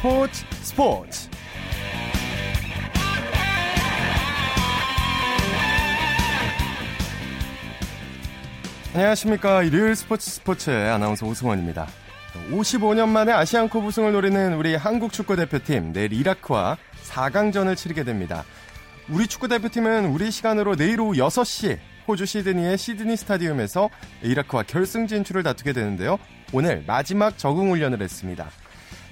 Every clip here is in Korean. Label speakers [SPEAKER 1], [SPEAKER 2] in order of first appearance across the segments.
[SPEAKER 1] 스포츠 스포츠 안녕하십니까 일요일 스포츠 스포츠의 아나운서 오승원입니다 55년 만에 아시안컵 우승을 노리는 우리 한국 축구대표팀 내일 이라크와 4강전을 치르게 됩니다 우리 축구대표팀은 우리 시간으로 내일 오후 6시 호주 시드니의 시드니 스타디움에서 이라크와 결승 진출을 다투게 되는데요. 오늘 마지막 적응 훈련을 했습니다.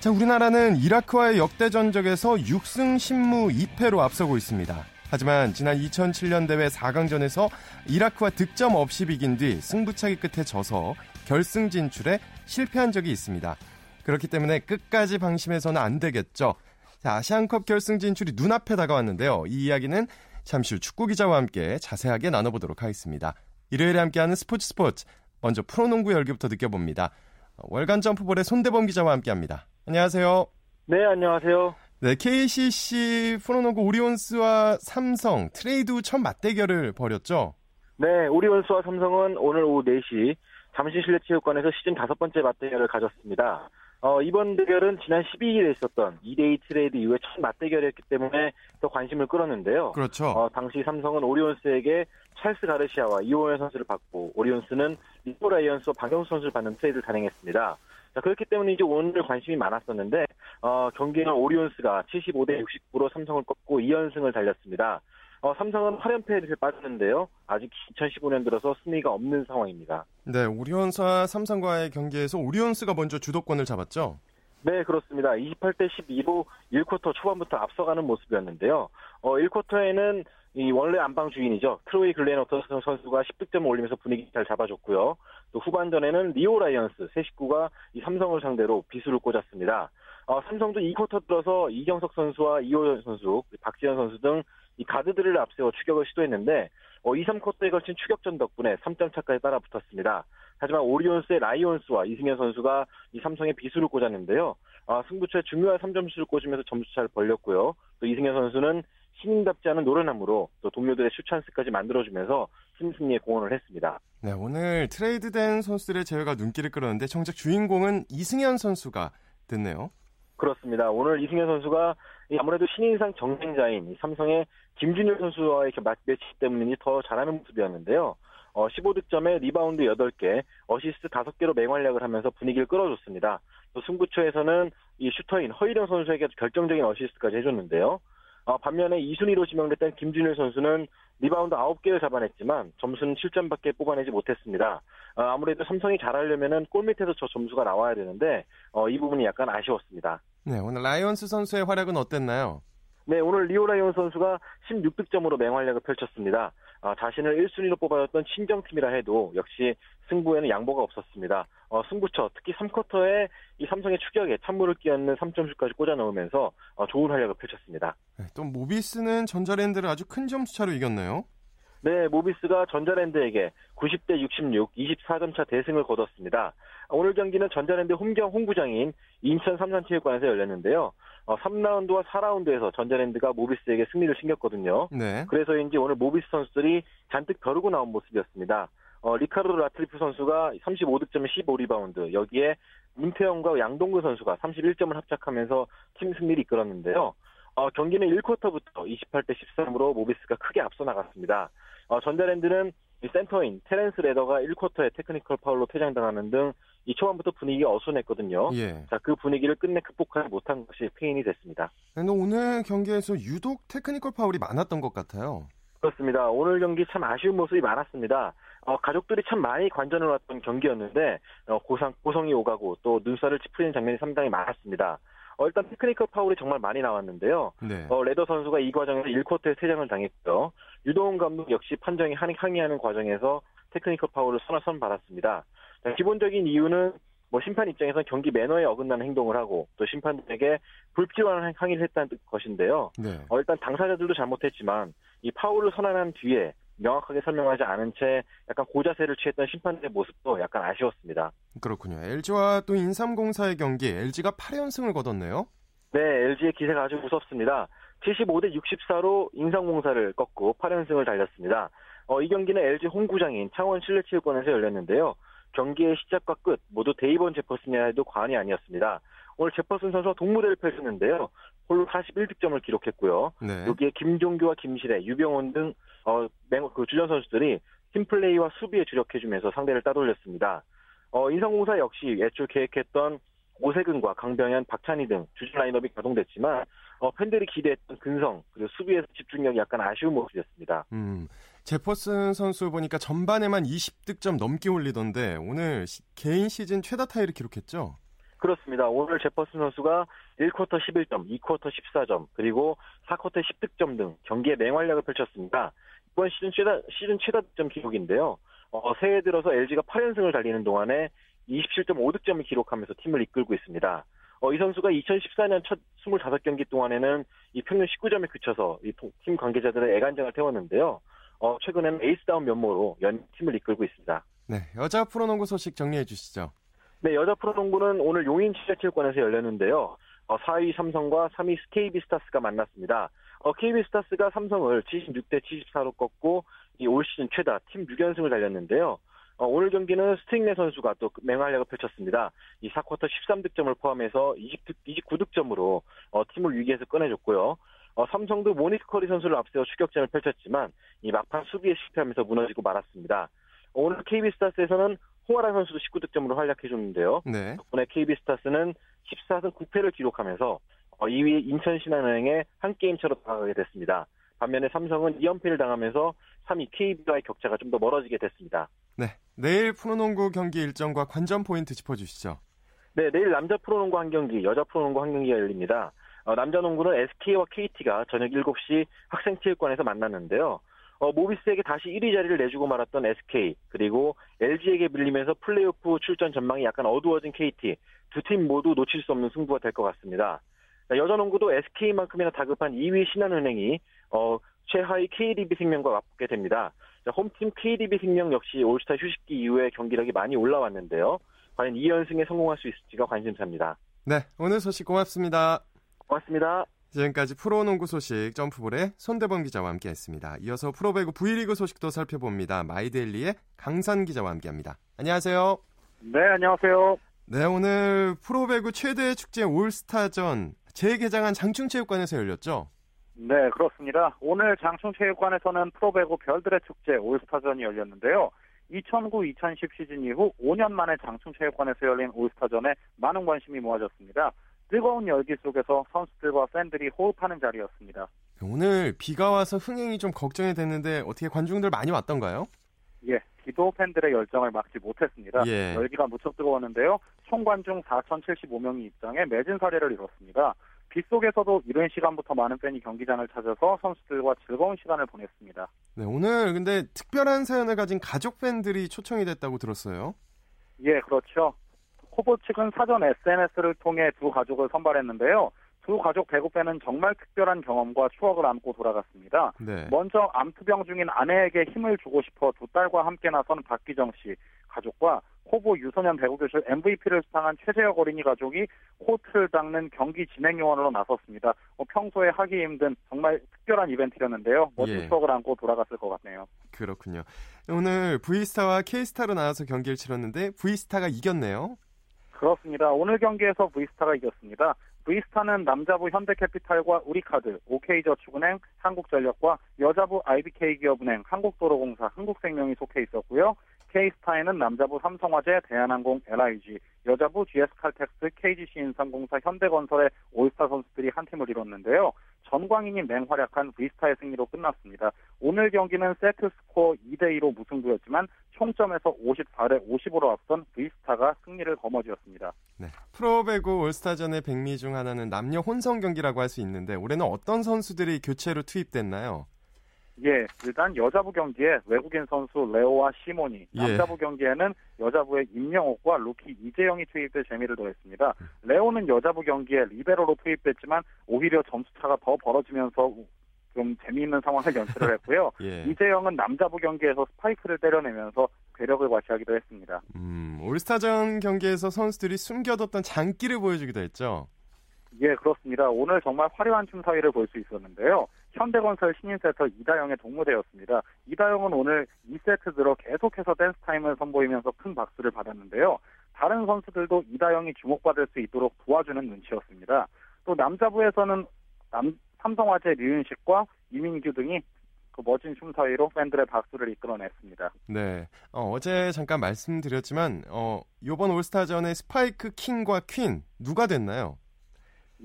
[SPEAKER 1] 자, 우리나라는 이라크와의 역대 전적에서 6승 10무 2패로 앞서고 있습니다. 하지만 지난 2007년 대회 4강전에서 이라크와 득점 없이 비긴 뒤 승부차기 끝에 져서 결승 진출에 실패한 적이 있습니다. 그렇기 때문에 끝까지 방심해서는 안 되겠죠. 자, 아시안컵 결승 진출이 눈앞에 다가왔는데요. 이 이야기는 잠시 후 축구 기자와 함께 자세하게 나눠보도록 하겠습니다. 일요일에 함께하는 스포츠 스포츠 먼저 프로농구 열기부터 느껴봅니다. 월간 점프볼의 손대범 기자와 함께합니다. 안녕하세요.
[SPEAKER 2] 네, 안녕하세요.
[SPEAKER 1] 네, KCC 프로농구 오리온스와 삼성 트레이드 후첫 맞대결을 벌였죠.
[SPEAKER 2] 네, 오리온스와 삼성은 오늘 오후 4시 잠실실내 체육관에서 시즌 다섯 번째 맞대결을 가졌습니다. 어, 이번 대결은 지난 12일에 있었던 2대2 트레이드 이후에 첫 맞대결이었기 때문에 더 관심을 끌었는데요.
[SPEAKER 1] 그렇죠.
[SPEAKER 2] 어, 당시 삼성은 오리온스에게 찰스 가르시아와 이호현 선수를 받고 오리온스는 리오 라이온스와 방경수 선수를 받는 트레이드를 단행했습니다. 자, 그렇기 때문에 이제 오늘 관심이 많았었는데 어, 경기는 오리온스가 75대 69로 삼성을 꺾고 2연승을 달렸습니다. 어, 삼성은 8연패에 빠졌는데요. 아직 2015년 들어서 승리가 없는 상황입니다.
[SPEAKER 1] 네, 오리온스와 삼성과의 경기에서 오리온스가 먼저 주도권을 잡았죠?
[SPEAKER 2] 네, 그렇습니다. 28대 12로 1쿼터 초반부터 앞서가는 모습이었는데요. 어, 1쿼터에는 이 원래 안방 주인이죠. 트로이 길렌워터 선수가 10득점을 올리면서 분위기 잘 잡아줬고요. 또 후반전에는 리오 라이온스 새 식구가 이 삼성을 상대로 비수를 꽂았습니다. 어, 삼성도 2쿼터 들어서 이정석 선수와 이호현 선수, 박지현 선수 등 이 가드들을 앞세워 추격을 시도했는데 어, 2, 3쿼터에 걸친 추격전 덕분에 3점 차까지 따라 붙었습니다. 하지만 오리온스의 라이온스와 이승현 선수가 이 삼성의 비수를 꽂았는데요. 아, 승부처에 중요한 3점슛을 꽂으면서 점수차를 벌렸고요. 또 이승현 선수는 신인답지 않은 노련함으로 또 동료들의 슈찬스까지 만들어주면서 팀 승리에 공헌을 했습니다.
[SPEAKER 1] 네, 오늘 트레이드된 선수들의 제외가 눈길을 끌었는데 정작 주인공은 이승현 선수가 됐네요.
[SPEAKER 2] 그렇습니다. 오늘 이승현 선수가 아무래도 신인상 경쟁자인 삼성의 김준일 선수와의 매치 때문인지 더 잘하는 모습이었는데요. 어, 15득점에 리바운드 8개, 어시스트 5개로 맹활약을 하면서 분위기를 끌어줬습니다. 또 승부처에서는 이 슈터인 허일영 선수에게 결정적인 어시스트까지 해줬는데요. 어, 반면에 2순위로 지명됐던 김준일 선수는 리바운드 9개를 잡아냈지만 점수는 7점밖에 뽑아내지 못했습니다. 어, 아무래도 삼성이 잘하려면 골 밑에서 저 점수가 나와야 되는데 어, 이 부분이 약간 아쉬웠습니다.
[SPEAKER 1] 네, 오늘 라이온스 선수의 활약은 어땠나요?
[SPEAKER 2] 네, 오늘 리오 라이온 선수가 16득점으로 맹활약을 펼쳤습니다. 아, 자신을 1순위로 뽑아줬던 친정팀이라 해도 역시 승부에는 양보가 없었습니다. 어, 승부처, 특히 3쿼터에 이 삼성의 추격에 찬물을 끼얹는 3점슛까지 꽂아 넣으면서 어, 좋은 활약을 펼쳤습니다.
[SPEAKER 1] 네, 또 모비스는 전자랜드를 아주 큰 점수차로 이겼나요?
[SPEAKER 2] 네, 모비스가 전자랜드에게 90대 66, 24점 차 대승을 거뒀습니다. 오늘 경기는 전자랜드 홈경 홈구장인 인천 삼산체육관에서 열렸는데요. 어, 3라운드와 4라운드에서 전자랜드가 모비스에게 승리를 챙겼거든요.
[SPEAKER 1] 네.
[SPEAKER 2] 그래서인지 오늘 모비스 선수들이 잔뜩 벼르고 나온 모습이었습니다. 어, 리카르도 라틀리프 선수가 35득점에 15리바운드, 여기에 문태영과 양동근 선수가 31점을 합작하면서 팀 승리를 이끌었는데요. 어, 경기는 1쿼터부터 28대 13으로 모비스가 크게 앞서 나갔습니다. 어, 전자랜드는 센터인 테렌스 레더가 1쿼터에 테크니컬 파울로 퇴장당하는 등 이 초반부터 분위기가 어수선했거든요.
[SPEAKER 1] 예.
[SPEAKER 2] 자, 그 분위기를 끝내 극복하지 못한 것이 패인이 됐습니다.
[SPEAKER 1] 근데 오늘 경기에서 유독 테크니컬 파울이 많았던 것 같아요.
[SPEAKER 2] 그렇습니다. 오늘 경기 참 아쉬운 모습이 많았습니다. 어, 가족들이 참 많이 관전을 왔던 경기였는데 어, 고상, 고성이 오가고 또 눈살을 찌푸리는 장면이 상당히 많았습니다. 어, 일단 테크니컬 파울이 정말 많이 나왔는데요.
[SPEAKER 1] 네.
[SPEAKER 2] 어, 레더 선수가 이 과정에서 1쿼터에 퇴장을 당했고요. 유도훈 감독 역시 판정에 항의하는 과정에서 테크니컬 파울을 선언 받았습니다. 자, 기본적인 이유는 뭐 심판 입장에서 경기 매너에 어긋나는 행동을 하고 또 심판들에게 불필요한 항의를 했다는 것인데요.
[SPEAKER 1] 네.
[SPEAKER 2] 어, 일단 당사자들도 잘못했지만 이 파울을 선언한 뒤에 명확하게 설명하지 않은 채 약간 고자세를 취했던 심판들의 모습도 약간 아쉬웠습니다.
[SPEAKER 1] 그렇군요. LG와 또 인삼공사의 경기 LG가 8연승을 거뒀네요.
[SPEAKER 2] 네, LG의 기세가 아주 무섭습니다. 75대 64로 인삼공사를 꺾고 8연승을 달렸습니다. 어, 이 경기는 LG 홈구장인 창원 실내체육관에서 열렸는데요. 경기의 시작과 끝 모두 데이번 제퍼슨이라 해도 과언이 아니었습니다. 오늘 제퍼슨 선수가 동무대를 펼쳤는데요. 홀로 41득점을 기록했고요.
[SPEAKER 1] 네.
[SPEAKER 2] 여기에 김종규와 김실애, 유병원 등 어, 그 주전 선수들이 팀플레이와 수비에 주력해주면서 상대를 따돌렸습니다. 어, 인성공사 역시 애초 계획했던 오세근과 강병현, 박찬희 등 주전 라인업이 가동됐지만 어, 팬들이 기대했던 근성 그리고 수비에서 집중력이 약간 아쉬운 모습이었습니다.
[SPEAKER 1] 음, 제퍼슨 선수 보니까 전반에만 20득점 넘게 올리던데 오늘 시, 개인 시즌 최다 타율을 기록했죠?
[SPEAKER 2] 그렇습니다. 오늘 제퍼슨 선수가 1쿼터 11점, 2쿼터 14점, 그리고 4쿼터 10득점 등 경기에 맹활약을 펼쳤습니다. 이번 시즌 최다, 시즌 최다 득점 기록인데요. 어, 새해 들어서 LG가 8연승을 달리는 동안에 27.5득점을 기록하면서 팀을 이끌고 있습니다. 어, 이 선수가 2014년 첫 25경기 동안에는 이 평균 19점에 그쳐서 이 팀 관계자들의 애간장을 태웠는데요. 어, 최근에는 에이스다운 면모로 연 팀을 이끌고 있습니다.
[SPEAKER 1] 네, 여자 프로농구 소식 정리해 주시죠.
[SPEAKER 2] 네, 여자 프로농구는 오늘 용인 실내체육관에서 열렸는데요. 어, 4위 삼성과 3위 KB 스타스가 만났습니다. 어, KB 스타스가 삼성을 76대 74로 꺾고 이올 시즌 최다 팀 6연승을 달렸는데요. 어, 오늘 경기는 스트릭렌 선수가 또 맹활약을 펼쳤습니다. 이 4쿼터 13득점을 포함해서 20득, 29득점으로 어, 팀을 위기에서 꺼내줬고요. 어, 삼성도 모니스 커리 선수를 앞세워 추격전을 펼쳤지만 이 막판 수비에 실패하면서 무너지고 말았습니다. 오늘 KB스타스에서는 홍아라 선수도 19득점으로 활약해줬는데요.
[SPEAKER 1] 네.
[SPEAKER 2] 덕분에 KB스타스는 14승 9패를 기록하면서 2위 어, 인천신한은행에 한 게임차로 다가가게 됐습니다. 반면에 삼성은 2연패를 당하면서 3위 KB와의 격차가 좀 더 멀어지게 됐습니다.
[SPEAKER 1] 네, 내일 프로농구 경기 일정과 관전 포인트 짚어주시죠.
[SPEAKER 2] 네, 내일 남자 프로농구 한 경기, 여자 프로농구 한 경기가 열립니다. 어, 남자 농구는 SK와 KT가 저녁 7시 학생체육관에서 만났는데요. 어, 모비스에게 다시 1위 자리를 내주고 말았던 SK, 그리고 LG에게 밀리면서 플레이오프 출전 전망이 약간 어두워진 KT, 두 팀 모두 놓칠 수 없는 승부가 될 것 같습니다. 여자 농구도 SK만큼이나 다급한 2위 신한은행이 어, 최하위 KDB 생명과 맞붙게 됩니다. 홈팀 KDB 생명 역시 올스타 휴식기 이후에 경기력이 많이 올라왔는데요. 과연 2연승에 성공할 수 있을지가 관심사입니다.
[SPEAKER 1] 네, 오늘 소식 고맙습니다.
[SPEAKER 2] 고맙습니다.
[SPEAKER 1] 지금까지 프로농구 소식 점프볼의 손대범 기자와 함께했습니다. 이어서 프로배구 V리그 소식도 살펴봅니다. 마이데일리의 강산 기자와 함께합니다. 안녕하세요.
[SPEAKER 3] 네, 안녕하세요.
[SPEAKER 1] 네, 오늘 프로배구 최대 축제 올스타전 재개장한 장충체육관에서 열렸죠?
[SPEAKER 3] 네, 그렇습니다. 오늘 장충체육관에서는 프로배구 별들의 축제 올스타전이 열렸는데요. 2009-2010 시즌 이후 5년 만에 장충체육관에서 열린 올스타전에 많은 관심이 모아졌습니다. 뜨거운 열기 속에서 선수들과 팬들이 호흡하는 자리였습니다.
[SPEAKER 1] 오늘 비가 와서 흥행이 좀 걱정이 됐는데 어떻게 관중들 많이 왔던가요?
[SPEAKER 3] 예, 비도 팬들의 열정을 막지 못했습니다.
[SPEAKER 1] 예.
[SPEAKER 3] 열기가 무척 뜨거웠는데요. 총 관중 4,075명이 입장해 매진 사례를 이뤘습니다. 비 속에서도 이른 시간부터 많은 팬이 경기장을 찾아서 선수들과 즐거운 시간을 보냈습니다.
[SPEAKER 1] 네, 오늘 근데 특별한 사연을 가진 가족 팬들이 초청이 됐다고 들었어요.
[SPEAKER 3] 예, 그렇죠. 코보 측은 사전 SNS를 통해 두 가족을 선발했는데요. 두 가족 배구팬은 정말 특별한 경험과 추억을 안고 돌아갔습니다.
[SPEAKER 1] 네.
[SPEAKER 3] 먼저 암투병 중인 아내에게 힘을 주고 싶어 두 딸과 함께 나선 박기정 씨 가족과 코보 유소년 배구교실 MVP를 수상한 최재혁 어린이 가족이 코트를 닦는 경기 진행 요원으로 나섰습니다. 뭐 평소에 하기 힘든 정말 특별한 이벤트였는데요. 멋진
[SPEAKER 1] 예.
[SPEAKER 3] 추억을 안고 돌아갔을 것 같네요.
[SPEAKER 1] 그렇군요. 오늘 V스타와 K스타로 나와서 경기를 치렀는데 V스타가 이겼네요.
[SPEAKER 3] 그렇습니다. 오늘 경기에서 V스타가 이겼습니다. V스타는 남자부 현대캐피탈과 우리카드, OK저축은행, 한국전력과 여자부 IBK기업은행, 한국도로공사, 한국생명이 속해 있었고요. K스타에는 남자부 삼성화재, 대한항공, LIG, 여자부 GS칼텍스, KGC인삼공사, 현대건설의 올스타 선수들이 한 팀을 이뤘는데요. 전광인이 맹활약한 V스타의 승리로 끝났습니다. 오늘 경기는 세트 스코어 2대2로 무승부였지만 총점에서 54대 55로 앞선 V스타가 승리를 거머쥐었습니다.
[SPEAKER 1] 네. 프로배구 올스타전의 백미 중 하나는 남녀 혼성 경기라고 할 수 있는데 올해는 어떤 선수들이 교체로 투입됐나요?
[SPEAKER 3] 예, 일단 여자부 경기에 외국인 선수 레오와 시몬이,
[SPEAKER 1] 예.
[SPEAKER 3] 남자부 경기에는 여자부의 임명옥과 루키 이재영이 투입돼 재미를 더했습니다. 레오는 여자부 경기에 리베로로 투입됐지만 오히려 점수차가 더 벌어지면서 좀 재미있는 상황을 연출을 했고요.
[SPEAKER 1] 예.
[SPEAKER 3] 이재영은 남자부 경기에서 스파이크를 때려내면서 괴력을 과시하기도 했습니다.
[SPEAKER 1] 음, 올스타전 경기에서 선수들이 숨겨뒀던 장기를 보여주기도 했죠.
[SPEAKER 3] 예, 그렇습니다. 오늘 정말 화려한 춤 사위를 볼 수 있었는데요. 현대건설 신인세터 이다영의 독무대였습니다. 이다영은 오늘 2세트 들어 계속해서 댄스 타임을 선보이면서 큰 박수를 받았는데요. 다른 선수들도 이다영이 주목받을 수 있도록 도와주는 눈치였습니다. 또 남자부에서는 남, 삼성화재 류윤식과 이민규 등이 그 멋진 춤 사위로 팬들의 박수를 이끌어냈습니다.
[SPEAKER 1] 네. 어, 제 잠깐 말씀드렸지만 어, 이번 올스타전의 스파이크 킹과 퀸 누가 됐나요?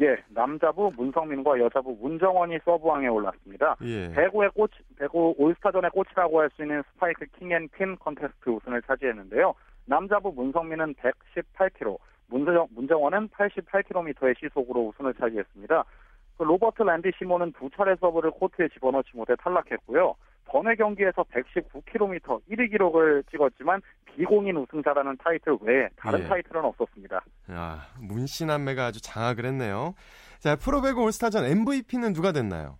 [SPEAKER 3] 예, 남자부 문성민과 여자부 문정원이 서브왕에 올랐습니다. 예. 배구의 꽃, 배구 올스타전의 꽃이라고 할 수 있는 스파이크 킹앤퀸 컨테스트 우승을 차지했는데요. 남자부 문성민은 118km, 문정, 문정원은 88km의 시속으로 우승을 차지했습니다. 그 로버트 랜디 시몬은 두 차례 서브를 코트에 집어넣지 못해 탈락했고요. 번외 경기에서 119km 1위 기록을 찍었지만 비공인 우승자라는 타이틀 외에 다른 예. 타이틀은 없었습니다.
[SPEAKER 1] 야, 문 씨 남매가 아주 장악을 했네요. 자, 프로배구 올스타전 MVP는 누가 됐나요?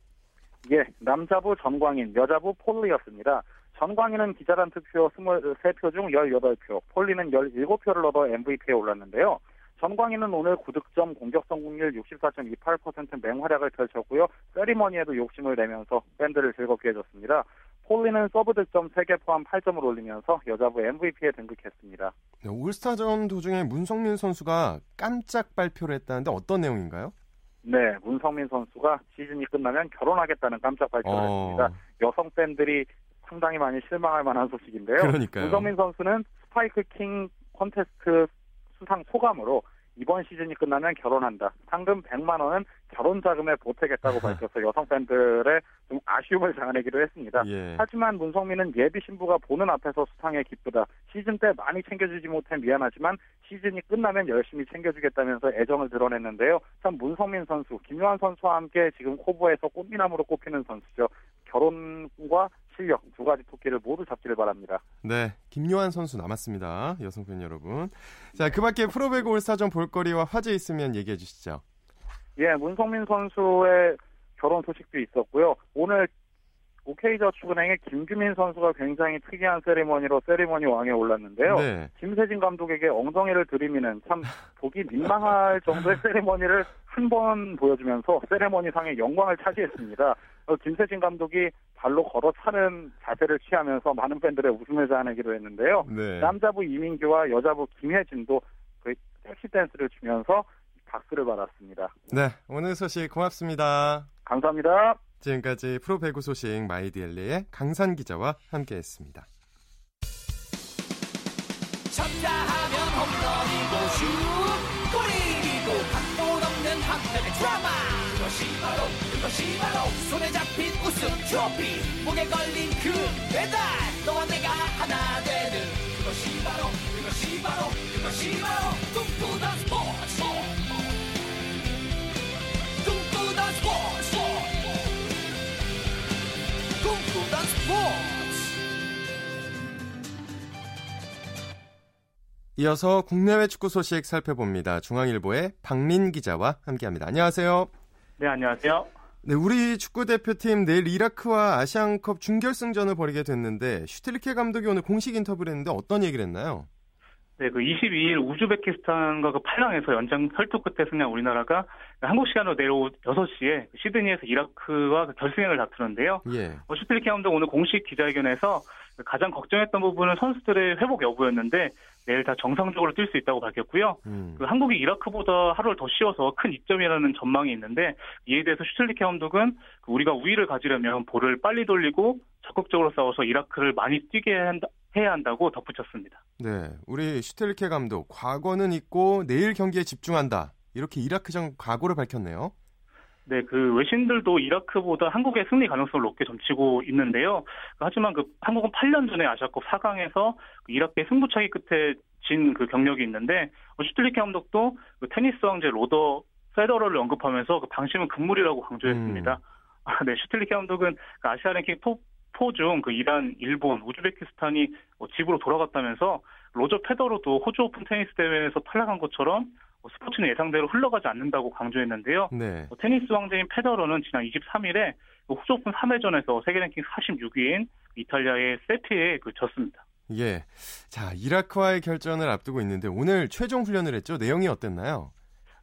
[SPEAKER 3] 예, 남자부 전광인, 여자부 폴리였습니다. 전광인은 기자단 투표 23표 중 18표, 폴리는 17표를 얻어 MVP에 올랐는데요. 전광인은 오늘 9득점 공격 성공률 64.28% 맹활약을 펼쳤고요. 세리머니에도 욕심을 내면서 팬들을 즐겁게 해줬습니다. 폴리는 서브 득점 3개 포함 8점을 올리면서 여자부 MVP에 등극했습니다.
[SPEAKER 1] 네, 올스타전 도중에 문성민 선수가 깜짝 발표를 했다는데 어떤 내용인가요?
[SPEAKER 3] 네, 문성민 선수가 시즌이 끝나면 결혼하겠다는 깜짝 발표를 어... 했습니다. 여성 팬들이 상당히 많이 실망할 만한 소식인데요.
[SPEAKER 1] 그러니까요.
[SPEAKER 3] 문성민 선수는 스파이크 킹 콘테스트 수상 소감으로 이번 시즌이 끝나면 결혼한다. 상금 100만 원은 결혼 자금에 보태겠다고 밝혀서 여성 팬들의 좀 아쉬움을 자아내기도 했습니다. 예. 하지만 문성민은 예비 신부가 보는 앞에서 수상에 기쁘다. 시즌 때 많이 챙겨주지 못해 미안하지만 시즌이 끝나면 열심히 챙겨주겠다면서 애정을 드러냈는데요. 참 문성민 선수, 김요한 선수와 함께 지금 코보에서 꽃미남으로 꼽히는 선수죠. 결혼과 실력 두 가지 토끼를 모두 잡기를 바랍니다.
[SPEAKER 1] 네, 김요한 선수 남았습니다. 여성 팬 여러분. 자, 그 밖에 프로배구 올스타전 볼거리와 화제 있으면 얘기해 주시죠.
[SPEAKER 3] 예, 문성민 선수의 결혼 소식도 있었고요. 오늘 오케이저축은행의 김규민 선수가 굉장히 특이한 세리머니로 세리머니 왕에 올랐는데요. 네. 김세진 감독에게 엉덩이를 들이미는 참 보기 민망할 정도의 세리머니를 한 번 보여주면서 세리머니 상의 영광을 차지했습니다. 어, 김세진 감독이 발로 걸어 차는 자세를 취하면서 많은 팬들의 웃음을 자아내기도 했는데요. 네. 남자부 이민규와 여자부 김혜진도 그 섹시 댄스를 추면서 박수를 받았습니다.
[SPEAKER 1] 네, 오늘 소식 고맙습니다.
[SPEAKER 3] 감사합니다.
[SPEAKER 1] 지금까지 프로배구 소식 마이디엘리의 강산 기자와 함께했습니다. 쳤다 그것이 바로 손에 잡힌 우승 트로피. 목에 걸린 그 배달 너와 내가 하나 되는. 그것이 바로 그것이 바로 그것이 바로 이어서 국내외 축구 소식 살펴봅니다. 중앙일보의 박린 기자와 함께합니다. 안녕하세요.
[SPEAKER 4] 네, 안녕하세요.
[SPEAKER 1] 네, 우리 축구 대표팀 내일 이라크와 아시안컵 준결승전을 벌이게 됐는데 슈틸리케 감독이 오늘 공식 인터뷰를 했는데 어떤 얘기를 했나요?
[SPEAKER 4] 네, 그 22일 우즈베키스탄과 그 8강에서 연장 혈투 끝에 승리한 우리나라가 한국 시간으로 내일 오후 6시에 시드니에서 이라크와 그 결승행을 다투는데요. 예. 어, 슈틸리케 감독 오늘 공식 기자회견에서 가장 걱정했던 부분은 선수들의 회복 여부였는데 내일 다 정상적으로 뛸 수 있다고 밝혔고요. 음. 그 한국이 이라크보다 하루를 더 쉬어서 큰 이점이라는 전망이 있는데 이에 대해서 슈틸리케 감독은 그 우리가 우위를 가지려면 볼을 빨리 돌리고 적극적으로 싸워서 이라크를 많이 뛰게 한다, 해야 한다고 덧붙였습니다.
[SPEAKER 1] 네, 우리 슈틸리케 감독 과거는 있고 내일 경기에 집중한다. 이렇게 이라크전 각오를 밝혔네요.
[SPEAKER 4] 네, 그 외신들도 이라크보다 한국의 승리 가능성을 높게 점치고 있는데요. 하지만 그 한국은 8년 전에 아시아컵 4강에서 그 이라크의 승부차기 끝에 진 그 경력이 있는데 슈틸리케 감독도 그 테니스 황제 로저 페더러를 언급하면서 그 방심은 금물이라고 강조했습니다. 음. 아, 네, 슈틸리케 감독은 그 아시아 랭킹 톱 4 중 그 이란, 일본, 우즈베키스탄이 뭐 집으로 돌아갔다면서 로저 페더러도 호주 오픈 테니스 대회에서 탈락한 것처럼 뭐 스포츠는 예상대로 흘러가지 않는다고 강조했는데요. 네. 뭐 테니스 황제인 페더러는 지난 23일에 호주 오픈 3회전에서 세계 랭킹 46위인 이탈리아의 세피에 그 졌습니다.
[SPEAKER 1] 예. 자, 이라크와의 결전을 앞두고 있는데 오늘 최종 훈련을 했죠. 내용이 어땠나요?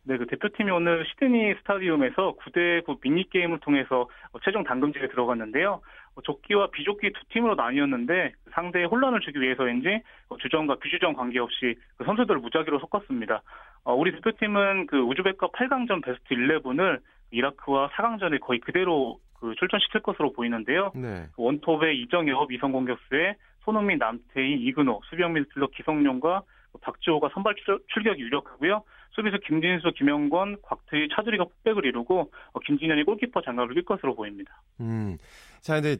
[SPEAKER 4] 네, 그 대표팀이 오늘 시드니 스타디움에서 9대9 미니게임을 통해서 최종 당금질에 들어갔는데요. 조끼와 비조끼 두 팀으로 나뉘었는데 상대에 혼란을 주기 위해서인지 주전과 비주전 관계없이 그 선수들을 무작위로 섞었습니다. 어, 우리 대표팀은 그 우즈벡과 8강전 베스트 11을 이라크와 4강전에 거의 그대로 그 출전시킬 것으로 보이는데요. 네. 원톱의 이정엽, 이성 공격수에 손흥민, 남태희, 이근호, 수비형 미드필더 기성용과 박주호가 선발 출격이 유력하고요. 수비수 김진수, 김영권, 곽태휘, 차두리가 포백을 이루고 어, 김진현이 골키퍼 장갑을 낄 것으로 보입니다.
[SPEAKER 1] 음, 자 근데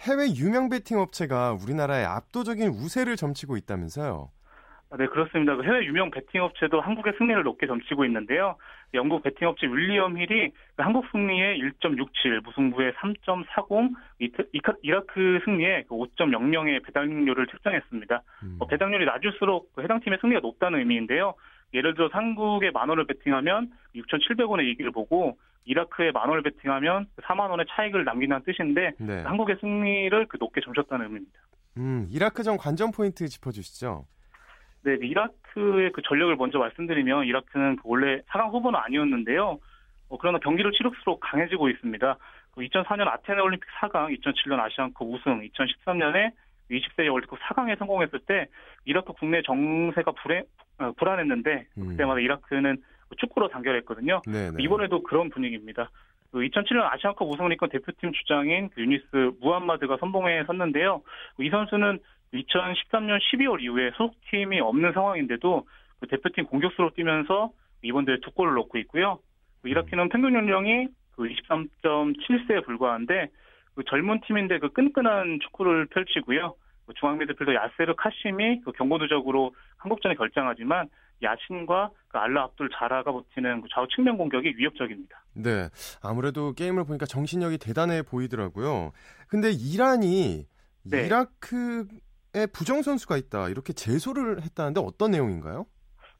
[SPEAKER 1] 해외 유명 베팅 업체가 우리나라에 압도적인 우세를 점치고 있다면서요?
[SPEAKER 4] 아, 네, 그렇습니다. 그 해외 유명 베팅 업체도 한국의 승리를 높게 점치고 있는데요. 영국 베팅 업체 윌리엄 힐이 그 한국 승리에 1.67, 무승부에 3.40, 이라크 승리의 5.00의 그 배당률을 책정했습니다. 음. 어, 배당률이 낮을수록 그 해당 팀의 승리가 높다는 의미인데요. 예를 들어 한국에 만 원을 베팅하면 6,700원의 이익을 보고 이라크에 만 원을 베팅하면 4만 원의 차익을 남긴다는 뜻인데 네. 한국의 승리를 그 높게 점쳤다는 의미입니다.
[SPEAKER 1] 음, 이라크전 관전 포인트 짚어주시죠.
[SPEAKER 4] 네, 이라크의 그 전력을 먼저 말씀드리면 이라크는 그 원래 4강 후보는 아니었는데요. 어, 그러나 경기를 치를수록 강해지고 있습니다. 그 2004년 아테네 올림픽 4강, 2007년 아시안컵 우승, 2013년에 20세 월드컵 4강에 성공했을 때 이라크 국내 정세가 불에, 어, 불안했는데 음. 그때마다 이라크는 축구로 단결했거든요. 네네. 이번에도 그런 분위기입니다. 그 2007년 아시안컵 우승을 이끈 대표팀 주장인 그 유니스 무함마드가 선봉에 섰는데요. 이 선수는 2013년 12월 이후에 소속팀이 없는 상황인데도 그 대표팀 공격수로 뛰면서 이번 대회 두 골을 넣고 있고요. 그 이라크는 평균 연령이 그 23.7세에 불과한데 그 젊은 팀인데 그 끈끈한 축구를 펼치고요. 그 중앙 미드필더 야세르 카심이 그 경고 누적으로 한국전에 결정하지만 야신과 그 알라 압둘 자라가 버티는 그 좌우 측면 공격이 위협적입니다.
[SPEAKER 1] 네. 아무래도 게임을 보니까 정신력이 대단해 보이더라고요. 근데 이란이 네. 이라크에 부정 선수가 있다. 이렇게 제소를 했다는데 어떤 내용인가요?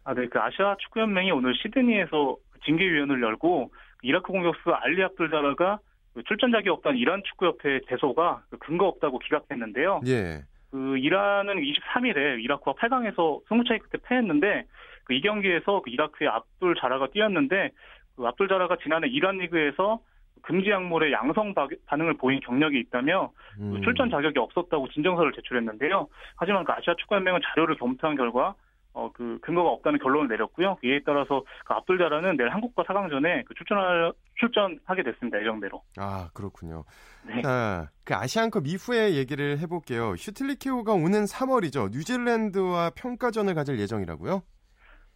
[SPEAKER 4] 아, 네. 그 아시아 축구 연맹이 오늘 시드니에서 징계위원회를 열고 이라크 공격수 알리 압둘 자라가 그 출전 자격이 없다는 이란 축구협회 대소가 그 근거 없다고 기각했는데요. 예. 그 이란은 23일에 이라크와 8강에서 승부차기 끝에 패했는데 그 이 경기에서 그 이라크의 압둘 자라가 뛰었는데 그 압둘 자라가 지난해 이란 리그에서 금지 약물의 양성 반응을 보인 경력이 있다며 그 음. 출전 자격이 없었다고 진정서를 제출했는데요. 하지만 그 아시아 축구연맹은 자료를 검토한 결과 어, 그 근거가 없다는 결론을 내렸고요. 이에 따라서 그 압둘자라는 내일 한국과 4강전에 그 출전할 출전하게 됐습니다. 예정대로.
[SPEAKER 1] 아 그렇군요. 네. 자, 그 아시안컵 이후에 얘기를 해볼게요. 슈틸리케오가 오는 3월이죠. 뉴질랜드와 평가전을 가질 예정이라고요?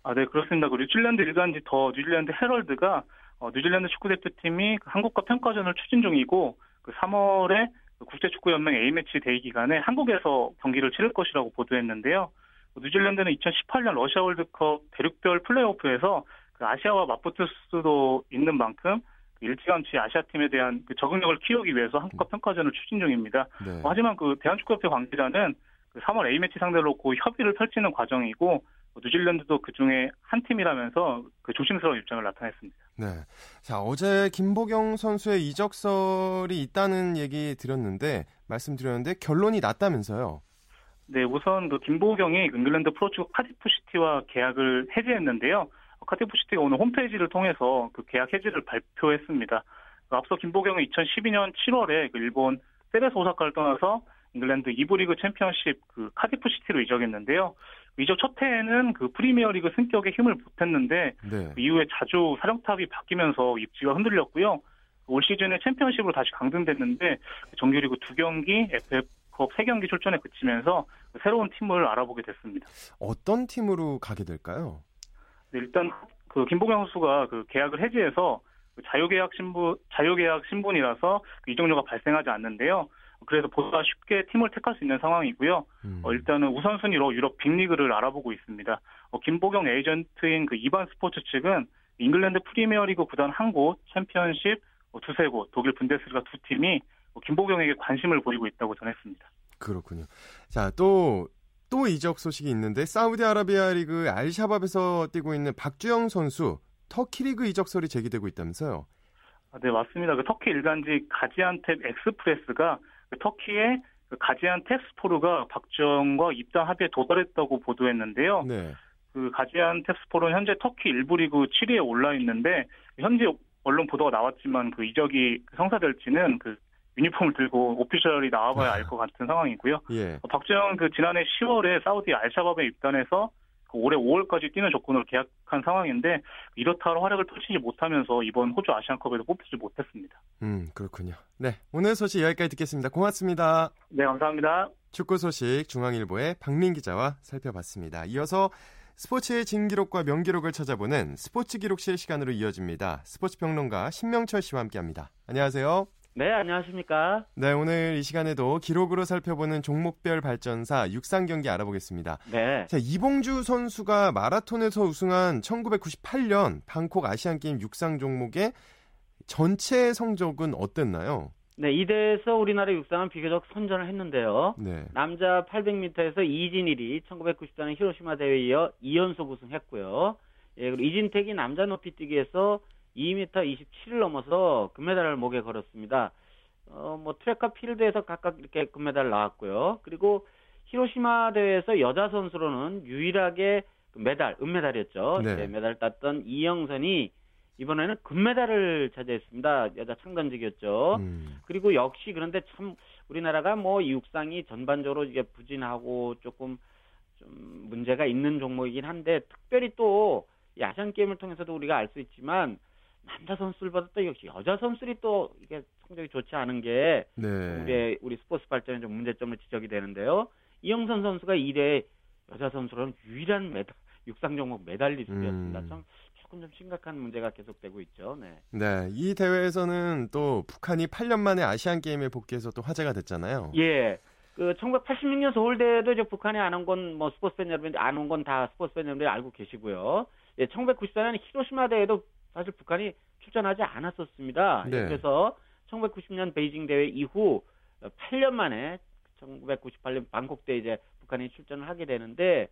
[SPEAKER 4] 아, 네 그렇습니다. 그 뉴질랜드 일간지 더 뉴질랜드 헤럴드가 어, 뉴질랜드 축구 대표팀이 그 한국과 평가전을 추진 중이고 그 3월에 그 국제축구연맹 A매치 대기 기간에 한국에서 경기를 치를 것이라고 보도했는데요. 뉴질랜드는 2018년 러시아 월드컵 대륙별 플레이오프에서 그 아시아와 맞붙을 수도 있는 만큼 그 일찌감치 아시아 팀에 대한 그 적응력을 키우기 위해서 한국과 평가전을 추진 중입니다. 네. 하지만 그 대한축구협회 관계자는 그 3월 A 매치 상대로 놓고 협의를 펼치는 과정이고 뉴질랜드도 그 중에 한 팀이라면서 그 조심스러운 입장을 나타냈습니다.
[SPEAKER 1] 네. 자, 어제 김보경 선수의 이적설이 있다는 얘기 드렸는데, 말씀드렸는데, 결론이 났다면서요?
[SPEAKER 4] 네, 우선 그 김보경이 잉글랜드 프로축구 카디프 시티와 계약을 해지했는데요. 카디프 시티가 오늘 홈페이지를 통해서 그 계약 해지를 발표했습니다. 그 앞서 김보경은 2012년 7월에 그 일본 세레소 오사카를 떠나서 잉글랜드 2부 리그 챔피언십 그 카디프 시티로 이적했는데요. 이적 첫 해에는 그 프리미어리그 승격에 힘을 보탰는데 네. 그 이후에 자주 사령탑이 바뀌면서 입지가 흔들렸고요. 올 시즌에 챔피언십으로 다시 강등됐는데 정규리그 두 경기, FA 컵 3경기 출전에 그치면서 새로운 팀을 알아보게 됐습니다.
[SPEAKER 1] 어떤 팀으로 가게 될까요?
[SPEAKER 4] 네, 일단 그 김보경 선수가 그 계약을 해지해서 그 자유계약 신분 자유계약 신분이라서 그 이적료가 발생하지 않는데요. 그래서 보다 쉽게 팀을 택할 수 있는 상황이고요. 음. 어, 일단은 우선순위로 유럽 빅리그를 알아보고 있습니다. 어, 김보경 에이전트인 그 이반 스포츠 측은 잉글랜드 프리미어리그 구단 한 곳, 챔피언십 어, 두세 곳, 독일 분데스리가 두 팀이 뭐 김보경에게 관심을 보이고 있다고 전했습니다.
[SPEAKER 1] 그렇군요. 자, 또, 또 이적 소식이 있는데, 사우디아라비아 리그 알샤밥에서 뛰고 있는 박주영 선수, 터키 리그 이적설이 제기되고 있다면서요?
[SPEAKER 4] 아, 네, 맞습니다. 그 터키 일간지 가지안텝 엑스프레스가 그 터키의 그 가지안텝 스포르가 박주영과 입단 합의에 도달했다고 보도했는데요. 네. 그 가지안텝 스포르는 현재 터키 1부 리그 7위에 올라 있는데, 현재 언론 보도가 나왔지만 그 이적이 성사될지는 그 유니폼을 들고 official이 나와봐야 알 것 같은 상황이고요.
[SPEAKER 1] 예.
[SPEAKER 4] 어, 박주영 그 지난해 10월에 사우디 알샤밥에 입단해서 그 올해 5월까지 뛰는 조건으로 계약한 상황인데 이렇다 할 활약을 펼치지 못하면서 이번 호주 아시안컵에도 뽑히지 못했습니다.
[SPEAKER 1] 음, 그렇군요. 네, 오늘 소식 여기까지 듣겠습니다. 고맙습니다.
[SPEAKER 4] 네, 감사합니다.
[SPEAKER 1] 축구 소식 중앙일보의 박민 기자와 살펴봤습니다. 이어서 스포츠의 진기록과 명기록을 찾아보는 스포츠 기록실 시간으로 이어집니다. 스포츠 평론가 신명철 씨와 함께합니다. 안녕하세요.
[SPEAKER 5] 네, 안녕하십니까.
[SPEAKER 1] 네, 오늘 이 시간에도 기록으로 살펴보는 종목별 발전사 육상 경기 알아보겠습니다.
[SPEAKER 5] 네.
[SPEAKER 1] 자, 이봉주 선수가 마라톤에서 우승한 1998년 방콕 아시안 게임 육상 종목의 전체 성적은 어땠나요?
[SPEAKER 5] 네, 이 대회에서 우리나라 육상은 비교적 선전을 했는데요.
[SPEAKER 1] 네.
[SPEAKER 5] 남자 800m에서 이진일이 1994년 히로시마 대회에 이어 2연속 우승했고요. 예, 그리고 이진택이 남자 높이뛰기에서 2m 27을 넘어서 금메달을 목에 걸었습니다. 어, 뭐 트랙과 필드에서 각각 이렇게 금메달 나왔고요. 그리고 히로시마 대회에서 여자 선수로는 유일하게 그 메달, 은메달이었죠.
[SPEAKER 1] 네.
[SPEAKER 5] 네, 메달 땄던 이영선이 이번에는 금메달을 차지했습니다. 여자 창던직이었죠.
[SPEAKER 1] 음,
[SPEAKER 5] 그리고 역시 그런데 참 우리나라가 뭐 육상이 전반적으로 이게 부진하고 조금 좀 문제가 있는 종목이긴 한데 특별히 또이 아시안 게임을 통해서도 우리가 알 수 있지만 남자 선수들보다 또 역시 여자 선수들이 또 이게 성적이 좋지 않은 게
[SPEAKER 1] 네.
[SPEAKER 5] 우리 우리 스포츠 발전에 좀 문제점을 지적이 되는데요. 이영선 선수가 1회 여자 선수로는 유일한 메달 육상 종목 메달리스트였습니다.
[SPEAKER 1] 음.
[SPEAKER 5] 참 조금 좀 심각한 문제가 계속되고 있죠. 네.
[SPEAKER 1] 네, 이 대회에서는 또 북한이 8년 만에 아시안 게임에 복귀해서 또 화제가 됐잖아요.
[SPEAKER 5] 예. 그 1986년 서울대회도 이제 북한이 안 온 건 뭐 스포츠 팬 여러분들 안 온 건 다 스포츠 팬 여러분들이 알고 계시고요. 예, 1994년 히로시마 대회도 사실 북한이 출전하지 않았었습니다. 예,
[SPEAKER 1] 네.
[SPEAKER 5] 그래서 1990년 베이징 대회 이후 8년 만에 1998년 방콕 대 이제 북한이 출전을 하게 되는데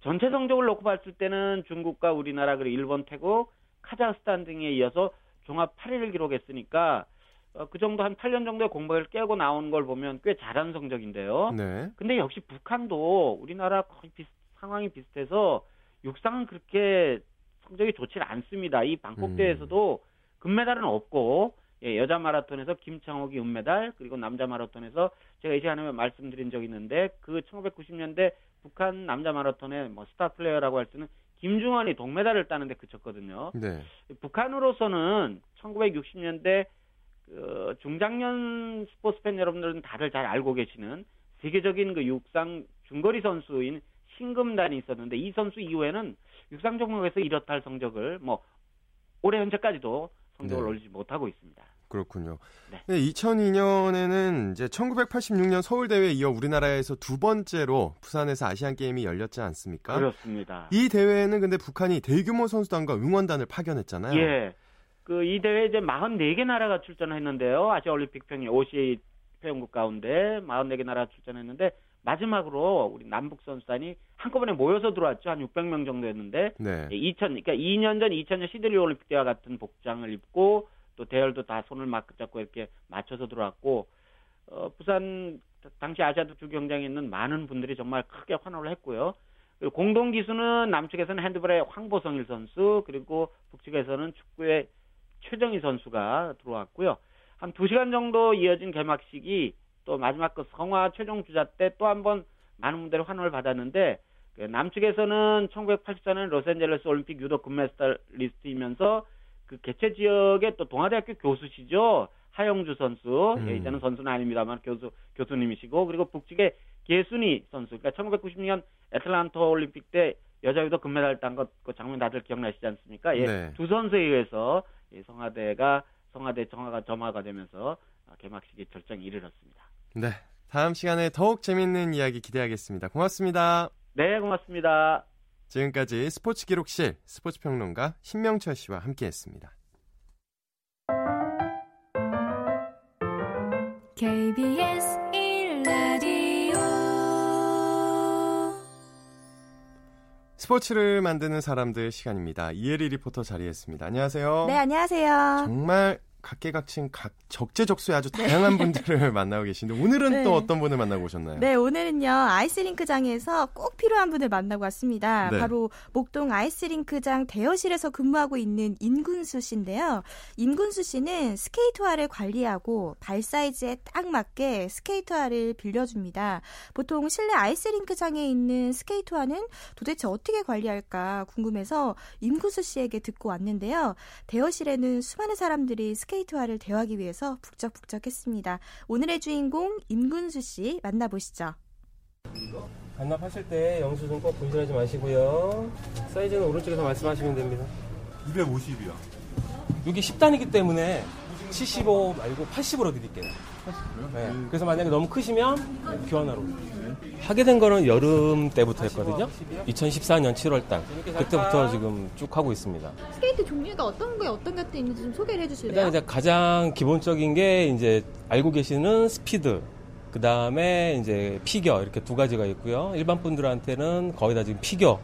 [SPEAKER 5] 전체 성적을 놓고 봤을 때는 중국과 우리나라 그리고 일본, 태국, 카자흐스탄 등에 이어서 종합 8위를 기록했으니까 어, 그 정도 한 8년 정도의 공백을 깨고 나온 걸 보면 꽤 잘한 성적인데요.
[SPEAKER 1] 네.
[SPEAKER 5] 근데 역시 북한도 우리나라 거의 비슷, 상황이 비슷해서 육상은 그렇게 성적이 좋지 않습니다. 이 방콕
[SPEAKER 1] 음.
[SPEAKER 5] 대회에서도 금메달은 없고 예, 여자 마라톤에서 김창옥이 은메달 그리고 남자 마라톤에서 제가 이 시간에 말씀드린 적이 있는데 그 1990년대 북한 남자 마라톤의 뭐 스타 플레이어라고 할 수는 김중원이 동메달을 따는데 그쳤거든요.
[SPEAKER 1] 네.
[SPEAKER 5] 북한으로서는 1960년대 그 중장년 스포츠 팬 여러분들은 다들 잘 알고 계시는 세계적인 그 육상 중거리 선수인 신금단이 있었는데 이 선수 이후에는 육상 종목에서 이렇다 할 성적을 뭐 올해 현재까지도 성적을
[SPEAKER 1] 네.
[SPEAKER 5] 올리지 못하고 있습니다.
[SPEAKER 1] 그렇군요.
[SPEAKER 5] 네.
[SPEAKER 1] 네, 2002년에는 이제 1986년 서울 대회에 이어 우리나라에서 두 번째로 부산에서 아시안 게임이 열렸지 않습니까?
[SPEAKER 5] 그렇습니다.
[SPEAKER 1] 이 대회에는 근데 북한이 대규모 선수단과 응원단을 파견했잖아요.
[SPEAKER 5] 예. 그 이 대회 이제 44개 나라가 출전했는데요. 아시아 올림픽 평일 OCA 회원국 가운데 44개 나라 출전했는데 마지막으로 우리 남북 선수단이 한꺼번에 모여서 들어왔죠. 한 600명 정도였는데
[SPEAKER 1] 네.
[SPEAKER 5] 2000 그러니까 2년 전 2000년 시드니 올림픽 때와 같은 복장을 입고 또 대열도 다 손을 막 잡고 이렇게 맞춰서 들어왔고 어, 부산 당시 아시아드 주 경장에 있는 많은 분들이 정말 크게 환호를 했고요. 그리고 공동 기수는 남측에서는 핸드볼의 황보성일 선수 그리고 북측에서는 축구의 최정희 선수가 들어왔고요. 한 2시간 정도 이어진 개막식이 또 마지막 그 성화 최종 주자 때 또 한 번 많은 분들의 환호를 받았는데 그 남측에서는 1984년 로스앤젤레스 올림픽 유도 금메달리스트이면서 그 개최 지역의 또 동아대학교 교수시죠. 하영주 선수.
[SPEAKER 1] 음.
[SPEAKER 5] 예, 이제는 선수는 아닙니다만 교수 교수님이시고 그리고 북측의 계순이 선수. 그러니까 1990년 애틀란타 올림픽 때 여자 유도 금메달 딴 것 그 장면 다들 기억나시지 않습니까? 예.
[SPEAKER 1] 네.
[SPEAKER 5] 두 선수에 의해서 이 성화대가 성화대 정화가 점화가 되면서 아, 개막식이 절정에 이르렀습니다.
[SPEAKER 1] 네. 다음 시간에 더욱 재밌는 이야기 기대하겠습니다. 고맙습니다.
[SPEAKER 5] 네, 고맙습니다.
[SPEAKER 1] 지금까지 스포츠 기록실 스포츠 평론가 신명철 씨와 함께했습니다.
[SPEAKER 6] KBS 1라디오
[SPEAKER 1] 스포츠를 만드는 사람들 시간입니다. 이혜리 리포터 자리했습니다. 안녕하세요.
[SPEAKER 7] 네, 안녕하세요.
[SPEAKER 1] 정말 각계각층 각 적재적소에 아주 다양한 분들을 만나고 계신데 오늘은
[SPEAKER 7] 네.
[SPEAKER 1] 또 어떤 분을 만나고 오셨나요?
[SPEAKER 7] 네, 오늘은요, 아이스링크장에서 꼭 필요한 분을 만나고 왔습니다.
[SPEAKER 1] 네.
[SPEAKER 7] 바로 목동 아이스링크장 대여실에서 근무하고 있는 임군수 씨인데요. 임군수 씨는 스케이트화를 관리하고 발 사이즈에 딱 맞게 스케이트화를 빌려줍니다. 보통 실내 아이스링크장에 있는 스케이트화는 도대체 어떻게 관리할까 궁금해서 임군수 씨에게 듣고 왔는데요. 대여실에는 수많은 사람들이 스케이트화를 대여하기 위해서 북적북적했습니다. 오늘의 주인공 임군수 씨 만나보시죠.
[SPEAKER 8] 반납하실 때 영수증 꼭 분실하지 마시고요. 사이즈는 오른쪽에서 말씀하시면 됩니다.
[SPEAKER 9] 250이요.
[SPEAKER 8] 여기 10단이기 때문에 75 말고 80으로 드릴게요. 네. 그래서 만약에 너무 크시면 교환하러 하게 된 거는 여름 때부터였거든요. 2014년 7월 달 그때부터 지금 쭉 하고 있습니다.
[SPEAKER 10] 스케이트 종류가 어떤 게 어떤 것도 있는지 좀 소개를 해주실래요?
[SPEAKER 8] 일단 이제 가장 기본적인 게 이제 알고 계시는 스피드, 그 다음에 이제 피겨 이렇게 두 가지가 있고요. 일반 분들한테는 거의 다 지금 피겨,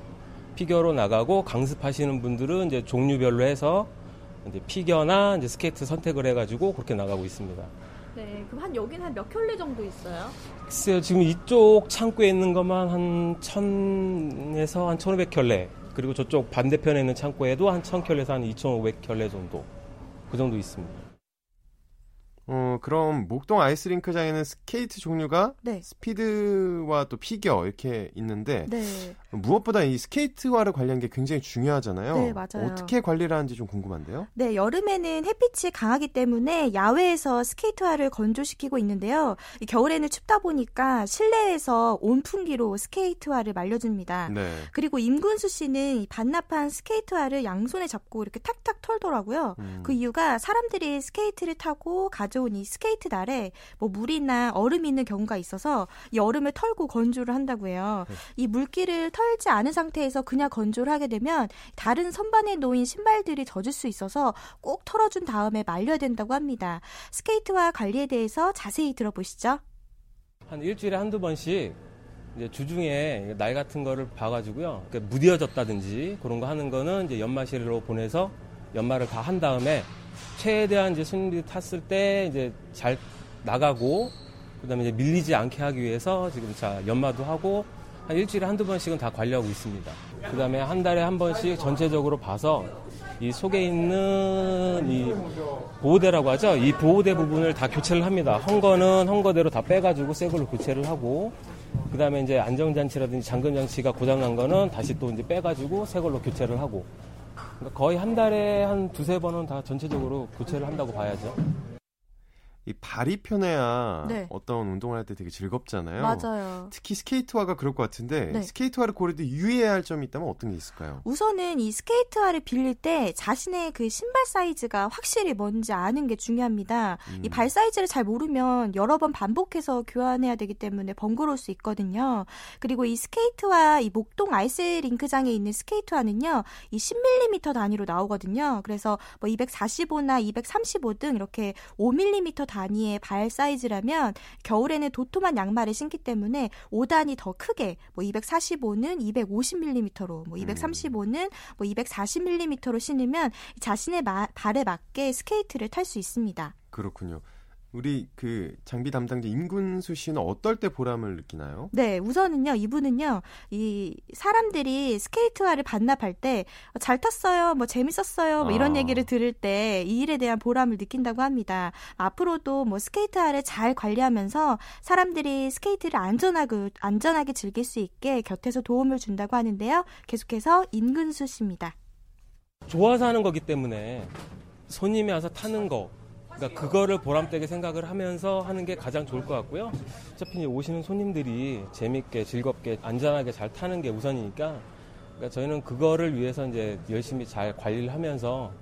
[SPEAKER 8] 피겨로 나가고 강습하시는 분들은 이제 종류별로 해서 이제 피겨나 이제 스케이트 선택을 해가지고 그렇게 나가고 있습니다.
[SPEAKER 10] 네, 그럼 한 여기는 한몇 켤레 정도 있어요?
[SPEAKER 8] 글쎄요, 지금 이쪽 창고에 있는 것만 한 1000에서 한 1500켤레, 그리고 저쪽 반대편에 있는 창고에도 한 1000켤레에서 한 2500켤레 정도, 그 정도 있습니다.
[SPEAKER 1] 어, 그럼 목동 아이스링크장에는 스케이트 종류가
[SPEAKER 7] 네.
[SPEAKER 1] 스피드와 또 피겨 이렇게 있는데
[SPEAKER 7] 네.
[SPEAKER 1] 무엇보다 이 스케이트화를 관리하는 게 굉장히 중요하잖아요.
[SPEAKER 7] 네, 맞아요.
[SPEAKER 1] 어떻게 관리를 하는지 좀 궁금한데요.
[SPEAKER 7] 네, 여름에는 햇빛이 강하기 때문에 야외에서 스케이트화를 건조시키고 있는데요. 이 겨울에는 춥다 보니까 실내에서 온풍기로 스케이트화를 말려줍니다.
[SPEAKER 1] 네.
[SPEAKER 7] 그리고 임군수 씨는 이 반납한 스케이트화를 양손에 잡고 이렇게 탁탁 털더라고요.
[SPEAKER 1] 음.
[SPEAKER 7] 그 이유가 사람들이 스케이트를 타고 가져온 이 스케이트 날에 뭐 물이나 얼음이 있는 경우가 있어서 이 얼음을 털고 건조를 한다고 해요.
[SPEAKER 1] 네.
[SPEAKER 7] 이 물기를 털지 않은 상태에서 그냥 건조를 하게 되면 다른 선반에 놓인 신발들이 젖을 수 있어서 꼭 털어준 다음에 말려야 된다고 합니다. 스케이트와 관리에 대해서 자세히 들어보시죠.
[SPEAKER 8] 한 일주일에 한두 번씩 이제 주중에 날 같은 거를 봐가지고요. 그러니까 무뎌졌다든지 그런 거 하는 거는 이제 연마실로 보내서 연마를 다 한 다음에 최대한 이제 손님들이 탔을 때 이제 잘 나가고 그다음에 밀리지 않게 하기 위해서 지금 자 연마도 하고 한 일주일에 한두 번씩은 다 관리하고 있습니다. 그 다음에 한 달에 한 번씩 전체적으로 봐서 이 속에 있는 이 보호대라고 하죠. 이 보호대 부분을 다 교체를 합니다. 헝거는 헝거대로 다 빼가지고 새 걸로 교체를 하고, 그 다음에 이제 안정장치라든지 잠금장치가 고장난 거는 다시 또 이제 빼가지고 새 걸로 교체를 하고, 그러니까 거의 한 달에 한 두세 번은 다 전체적으로 교체를 한다고 봐야죠.
[SPEAKER 1] 이 발이 편해야
[SPEAKER 7] 네.
[SPEAKER 1] 어떤 운동을 할 때 되게 즐겁잖아요.
[SPEAKER 7] 맞아요.
[SPEAKER 1] 특히 스케이트화가 그럴 것 같은데
[SPEAKER 7] 네.
[SPEAKER 1] 스케이트화를 고를 때 유의해야 할 점이 있다면 어떤 게 있을까요?
[SPEAKER 7] 우선은 이 스케이트화를 빌릴 때 자신의 그 신발 사이즈가 확실히 뭔지 아는 게 중요합니다.
[SPEAKER 1] 음.
[SPEAKER 7] 이발 사이즈를 잘 모르면 여러 번 반복해서 교환해야 되기 때문에 번거로울 수 있거든요. 그리고 이 스케이트화, 이 목동 아이스 링크장에 있는 스케이트화는요, 이 10mm 단위로 나오거든요. 그래서 뭐 245나 235 등 이렇게 5mm 단위 의 발 사이즈라면 겨울에는 도톰한 양말을 신기 때문에 5단위 더 크게 뭐 245는 250mm로 뭐 235는 뭐 240mm로 신으면 자신의 마- 발에 맞게 스케이트를 탈 수 있습니다.
[SPEAKER 1] 그렇군요. 우리 그 장비 담당자 임군수 씨는 어떨 때 보람을 느끼나요?
[SPEAKER 7] 네, 우선은요, 이분은요, 이 사람들이 스케이트화를 반납할 때 잘 탔어요, 뭐 재밌었어요, 뭐 이런
[SPEAKER 1] 아.
[SPEAKER 7] 얘기를 들을 때 이 일에 대한 보람을 느낀다고 합니다. 앞으로도 뭐 스케이트화를 잘 관리하면서 사람들이 스케이트를 안전하게 안전하게 즐길 수 있게 곁에서 도움을 준다고 하는데요. 계속해서 임군수 씨입니다.
[SPEAKER 8] 좋아서 하는 거기 때문에 손님이 와서 타는 거, 그러니까 그거를 보람되게 생각을 하면서 하는 게 가장 좋을 것 같고요. 어차피 오시는 손님들이 재밌게 즐겁게 안전하게 잘 타는 게 우선이니까 그러니까 저희는 그거를 위해서 이제 열심히 잘 관리를 하면서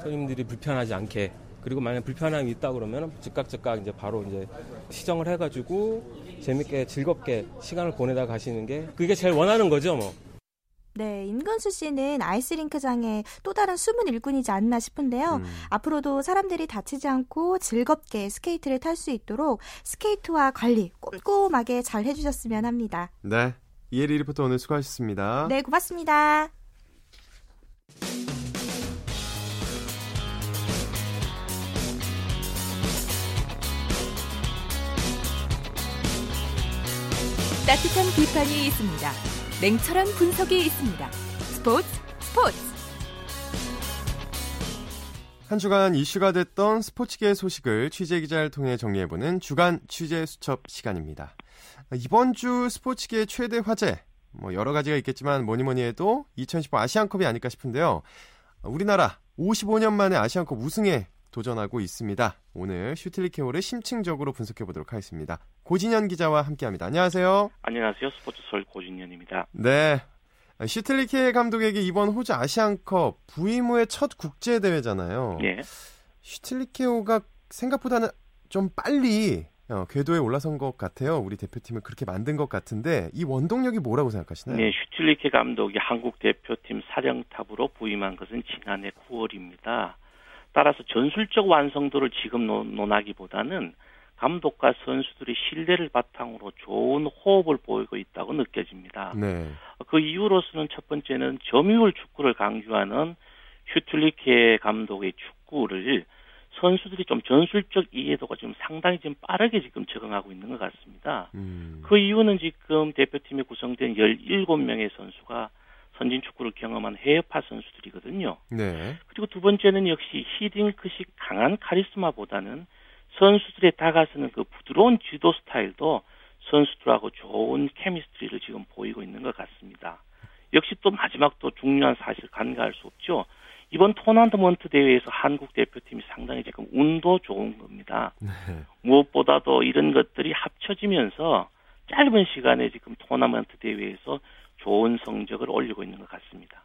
[SPEAKER 8] 손님들이 불편하지 않게 그리고 만약 불편함이 있다 그러면 즉각 즉각 이제 바로 이제 시정을 해가지고 재밌게 즐겁게 시간을 보내다 가시는 게 그게 제일 원하는 거죠 뭐.
[SPEAKER 7] 네, 임군수 씨는 아이스링크장의 또 다른 숨은 일꾼이지 않나 싶은데요.
[SPEAKER 1] 음.
[SPEAKER 7] 앞으로도 사람들이 다치지 않고 즐겁게 스케이트를 탈 수 있도록 스케이트화 관리 꼼꼼하게 잘 해주셨으면 합니다.
[SPEAKER 1] 네, 이혜리 리포터 오늘 수고하셨습니다.
[SPEAKER 7] 네, 고맙습니다.
[SPEAKER 9] 따뜻한 비판이 있습니다. 냉철한 분석이 있습니다. 스포츠 스포츠
[SPEAKER 1] 한 주간 이슈가 됐던 스포츠계 소식을 취재 기자를 통해 정리해보는 주간 취재 수첩 시간입니다. 이번 주 스포츠계 최대 화제, 뭐 여러 가지가 있겠지만 뭐니 뭐니 해도 2015 아시안컵이 아닐까 싶은데요. 우리나라 55년 만에 아시안컵 우승에 도전하고 있습니다. 오늘 슈틸리케오를 심층적으로 분석해 보도록 하겠습니다. 고진현 기자와 함께합니다. 안녕하세요.
[SPEAKER 11] 안녕하세요. 스포츠솔 고진현입니다.
[SPEAKER 1] 네. 슈틸리케 감독에게 이번 호주 아시안컵 부임 후의 첫 국제 대회잖아요.
[SPEAKER 11] 예.
[SPEAKER 1] 슈틸리케오가 생각보다는 좀 빨리 어, 궤도에 올라선 것 같아요. 우리 대표팀을 그렇게 만든 것 같은데 이 원동력이 뭐라고 생각하시나요?
[SPEAKER 11] 네, 슈틸리케 감독이 한국 대표팀 사령탑으로 부임한 것은 지난해 9월입니다. 따라서 전술적 완성도를 지금 논하기보다는 감독과 선수들이 신뢰를 바탕으로 좋은 호흡을 보이고 있다고 느껴집니다.
[SPEAKER 1] 네.
[SPEAKER 11] 그 이유로서는 첫 번째는 점유율 축구를 강조하는 슈틸리케 감독의 축구를 선수들이 좀 전술적 이해도가 지금 상당히 지금 빠르게 지금 적응하고 있는 것 같습니다.
[SPEAKER 1] 음.
[SPEAKER 11] 그 이유는 지금 대표팀에 구성된 17명의 선수가 선진 축구를 경험한 해외파 선수들이거든요.
[SPEAKER 1] 네.
[SPEAKER 11] 그리고 두 번째는 역시 히딩크식 강한 카리스마보다는 선수들의 다가서는 그 부드러운 지도 스타일도 선수들하고 좋은 케미스트리를 지금 보이고 있는 것 같습니다. 역시 또 마지막 또 중요한 사실 간과할 수 없죠. 이번 토너먼트 대회에서 한국 대표팀이 상당히 지금 운도 좋은 겁니다.
[SPEAKER 1] 네.
[SPEAKER 11] 무엇보다도 이런 것들이 합쳐지면서 짧은 시간에 지금 토너먼트 대회에서 좋은 성적을 올리고 있는 것 같습니다.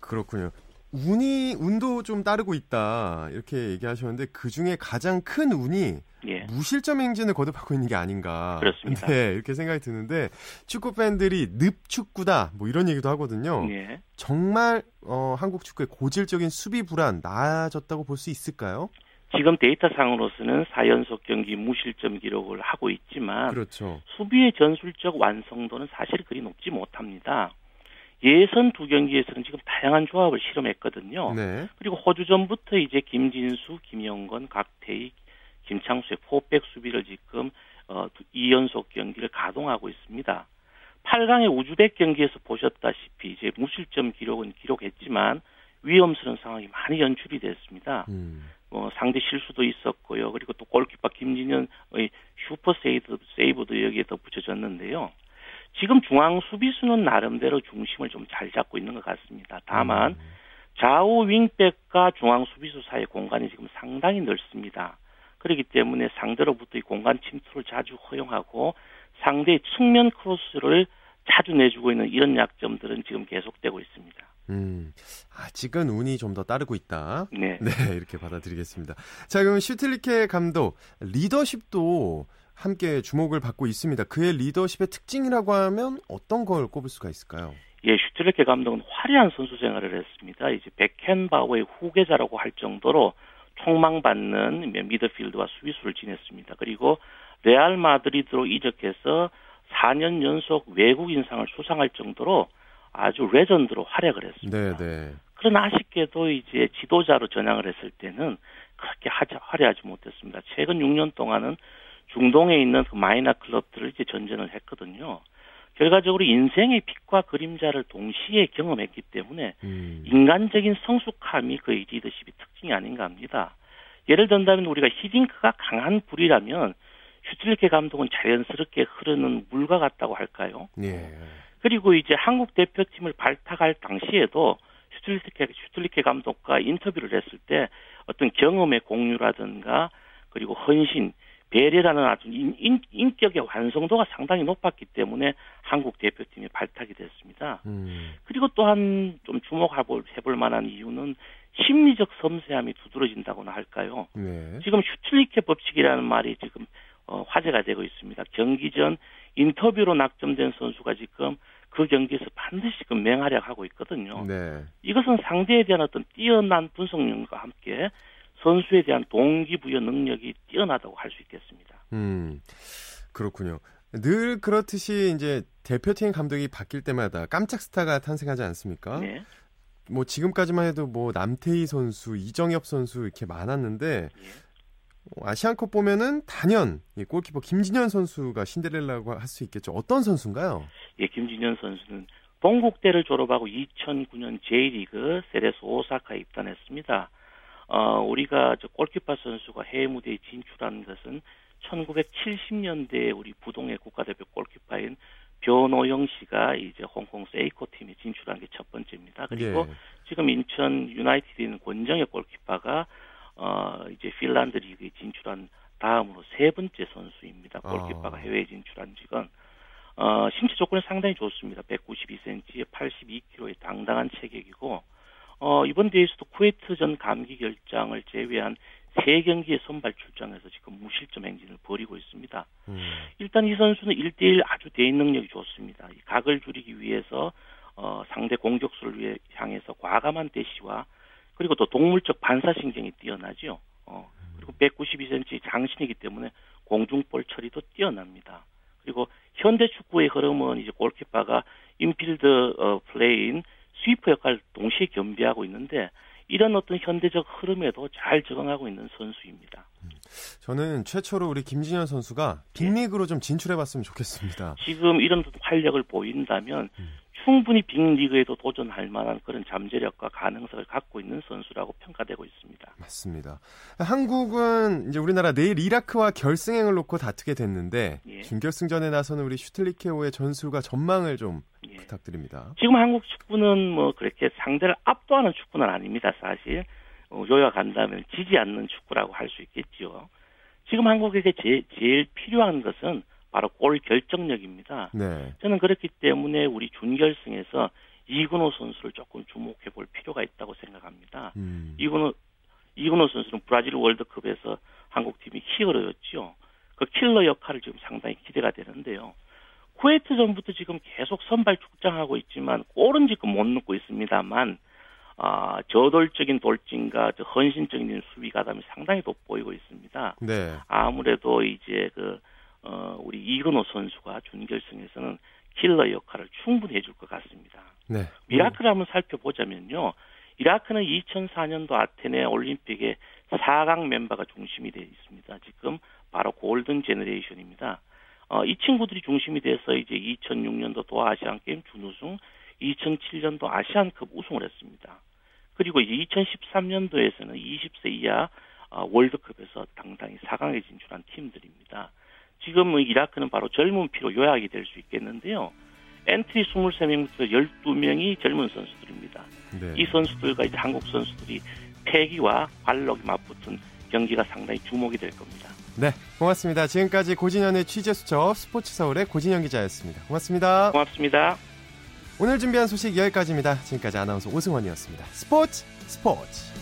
[SPEAKER 1] 그렇군요. 운이 운도 좀 따르고 있다 이렇게 얘기하셨는데 그 중에 가장 큰 운이
[SPEAKER 11] 예.
[SPEAKER 1] 무실점 행진을 거듭하고 있는 게 아닌가.
[SPEAKER 11] 그렇습니다.
[SPEAKER 1] 네, 이렇게 생각이 드는데 축구 팬들이 늪 축구다 뭐 이런 얘기도 하거든요.
[SPEAKER 11] 예.
[SPEAKER 1] 정말 어, 한국 축구의 고질적인 수비 불안 나아졌다고 볼 수 있을까요?
[SPEAKER 11] 지금 데이터상으로서는 4연속 경기 무실점 기록을 하고 있지만
[SPEAKER 1] 그렇죠.
[SPEAKER 11] 수비의 전술적 완성도는 사실 그리 높지 못합니다. 예선 두 경기에서는 지금 다양한 조합을 실험했거든요.
[SPEAKER 1] 네.
[SPEAKER 11] 그리고 호주 전부터 이제 김진수, 김영건, 각태익, 김창수의 포백 수비를 지금 어, 2연속 경기를 가동하고 있습니다. 8강의 우즈벡 경기에서 보셨다시피 이제 무실점 기록은 기록했지만 위험스러운 상황이 많이 연출이 됐습니다.
[SPEAKER 1] 음.
[SPEAKER 11] 어, 상대 실수도 있었고요. 그리고 또 골키퍼 김진현의 슈퍼 세이브, 세이브도 여기에 덧붙여졌는데요. 지금 중앙 수비수는 나름대로 중심을 좀 잘 잡고 있는 것 같습니다. 다만
[SPEAKER 1] 음.
[SPEAKER 11] 좌우 윙백과 중앙 수비수 사이의 공간이 지금 상당히 넓습니다. 그렇기 때문에 상대로부터의 공간 침투를 자주 허용하고 상대의 측면 크로스를 자주 내주고 있는 이런 약점들은 지금 계속되고 있습니다.
[SPEAKER 1] 음, 아직은 운이 좀 더 따르고 있다.
[SPEAKER 11] 네.
[SPEAKER 1] 네, 이렇게 받아들이겠습니다. 자, 그럼 슈틸리케 감독 리더십도 함께 주목을 받고 있습니다. 그의 리더십의 특징이라고 하면 어떤 걸 꼽을 수가 있을까요?
[SPEAKER 11] 예, 슈틸레케 감독은 화려한 선수 생활을 했습니다. 이제 백켄바우의 후계자라고 할 정도로 총망받는 미드필드와 수비수를 지냈습니다. 그리고 레알 마드리드로 이적해서 4년 연속 외국인상을 수상할 정도로 아주 레전드로 활약을 했습니다.
[SPEAKER 1] 네, 네.
[SPEAKER 11] 그러나 아쉽게도 이제 지도자로 전향을 했을 때는 그렇게 하자, 화려하지 못했습니다. 최근 6년 동안은 중동에 있는 그 마이너 클럽들을 이제 전전을 했거든요. 결과적으로 인생의 빛과 그림자를 동시에 경험했기 때문에
[SPEAKER 1] 음.
[SPEAKER 11] 인간적인 성숙함이 그의 리더십의 특징이 아닌가 합니다. 예를 든다면 우리가 히딩크가 강한 불이라면 슈틸리케 감독은 자연스럽게 흐르는 물과 같다고 할까요?
[SPEAKER 1] 예.
[SPEAKER 11] 그리고 이제 한국 대표팀을 발탁할 당시에도 슈틸리케, 슈틸리케 감독과 인터뷰를 했을 때 어떤 경험의 공유라든가 그리고 헌신, 배려라는 아주 인, 인, 인격의 완성도가 상당히 높았기 때문에 한국 대표팀이 발탁이 됐습니다.
[SPEAKER 1] 음.
[SPEAKER 11] 그리고 또한 좀 주목해볼 만한 이유는 심리적 섬세함이 두드러진다고나 할까요?
[SPEAKER 1] 네.
[SPEAKER 11] 지금 슈틸리케 법칙이라는 말이 지금 어, 화제가 되고 있습니다. 경기 전 인터뷰로 낙점된 선수가 지금 그 경기에서 반드시 그 맹활약하고 있거든요.
[SPEAKER 1] 네.
[SPEAKER 11] 이것은 상대에 대한 어떤 뛰어난 분석력과 함께 선수에 대한 동기부여 능력이 뛰어나다고 할 수 있겠습니다.
[SPEAKER 1] 음. 그렇군요. 늘 그렇듯이 이제 대표팀 감독이 바뀔 때마다 깜짝 스타가 탄생하지 않습니까?
[SPEAKER 11] 네.
[SPEAKER 1] 뭐 지금까지만 해도 뭐 남태희 선수, 이정엽 선수 이렇게 많았는데 어, 아시안컵 보면은 단연 이 골키퍼 김진현 선수가 신데렐라고 할 수 있겠죠. 어떤 선수인가요?
[SPEAKER 11] 예, 김진현 선수는 동국대를 졸업하고 2009년 J리그 세레스 오사카에 입단했습니다. 어, 우리가 저 골키퍼 선수가 해외 무대에 진출한 것은 1970년대 우리 부동의 국가대표 골키퍼인 변호영 씨가 이제 홍콩 세이코 팀에 진출한 게 첫 번째입니다. 그리고
[SPEAKER 1] 예.
[SPEAKER 11] 지금 인천 유나이티드에 있는 권정혁 골키퍼가 어 이제 핀란드 리그에 진출한 다음으로 세 번째 선수입니다. 골키퍼가
[SPEAKER 1] 아.
[SPEAKER 11] 해외에 진출한 지금 어 신체 조건이 상당히 좋습니다. 192cm에 82kg의 당당한 체격이고 어 이번 대회에서도 쿠웨이트전 감기 결장을 제외한 세 경기에 선발 출장해서 지금 무실점 행진을 벌이고 있습니다.
[SPEAKER 1] 음.
[SPEAKER 11] 일단 이 선수는 1대1 아주 대인 능력이 좋습니다. 이 각을 줄이기 위해서 어, 상대 공격수를 위해 향해서 과감한 대시와 그리고 또 동물적 반사신경이 뛰어나죠. 어, 그리고 192cm 장신이기 때문에 공중볼 처리도 뛰어납니다. 그리고 현대 축구의 흐름은 이제 골키퍼가 인필드 어, 플레이인 스위퍼 역할을 동시에 겸비하고 있는데 이런 어떤 현대적 흐름에도 잘 적응하고 있는 선수입니다.
[SPEAKER 1] 저는 최초로 우리 김진현 선수가 빅리그로 좀 진출해봤으면 좋겠습니다.
[SPEAKER 11] 지금 이런 활력을 보인다면 충분히 빅리그에도 도전할 만한 그런 잠재력과 가능성을 갖고 있는 선수라고 평가되고 있습니다.
[SPEAKER 1] 맞습니다. 한국은 이제 우리나라 내일 이라크와 결승행을 놓고 다투게 됐는데
[SPEAKER 11] 예.
[SPEAKER 1] 준결승전에 나서는 우리 슈틀리케오의 전술과 전망을 좀
[SPEAKER 11] 예.
[SPEAKER 1] 부탁드립니다.
[SPEAKER 11] 지금 한국 축구는 뭐 그렇게 상대를 압도하는 축구는 아닙니다. 사실 어, 요약한다면 지지 않는 축구라고 할 수 있겠죠. 지금 한국에게 제, 제일 필요한 것은 바로 골 결정력입니다.
[SPEAKER 1] 네.
[SPEAKER 11] 저는 그렇기 때문에 우리 준결승에서 이근호 선수를 조금 주목해 볼 필요가 있다고 생각합니다.
[SPEAKER 1] 음.
[SPEAKER 11] 이근호 이근호 선수는 브라질 월드컵에서 한국 팀이 히어로였죠. 그 킬러 역할을 지금 상당히 기대가 되는데요. 쿠웨이트 전부터 지금 계속 선발 출장하고 있지만 골은 지금 못 넣고 있습니다만 아, 저돌적인 돌진과 저 헌신적인 수비 가담이 상당히 돋보이고 있습니다.
[SPEAKER 1] 네.
[SPEAKER 11] 아무래도 이제 그 어, 우리 이근호 선수가 준결승에서는 킬러 역할을 충분히 해줄 것 같습니다.
[SPEAKER 1] 네.
[SPEAKER 11] 이라크를 한번 살펴보자면요. 이라크는 2004년도 아테네 올림픽의 4강 멤버가 중심이 되어 있습니다. 지금 바로 golden generation입니다. 어, 이 친구들이 중심이 돼서 이제 2006년도 도하 아시안 게임 준우승, 2007년도 아시안컵 우승을 했습니다. 그리고 2013년도에서는 20세 이하 어, 월드컵에서 당당히 4강에 진출한 팀들입니다. 지금 이라크는 바로 젊은 피로 요약이 될 수 있겠는데요. 엔트리 23명부터 12명이 젊은 선수들입니다.
[SPEAKER 1] 네.
[SPEAKER 11] 이 선수들과 이제 한국 선수들이 패기와 관록이 맞붙은 경기가 상당히 주목이 될 겁니다.
[SPEAKER 1] 네. 고맙습니다. 지금까지 고진현의 취재 수첩 스포츠 서울의 고진현 기자였습니다. 고맙습니다.
[SPEAKER 11] 고맙습니다.
[SPEAKER 1] 오늘 준비한 소식 여기까지입니다. 지금까지 아나운서 오승원이었습니다. 스포츠 스포츠.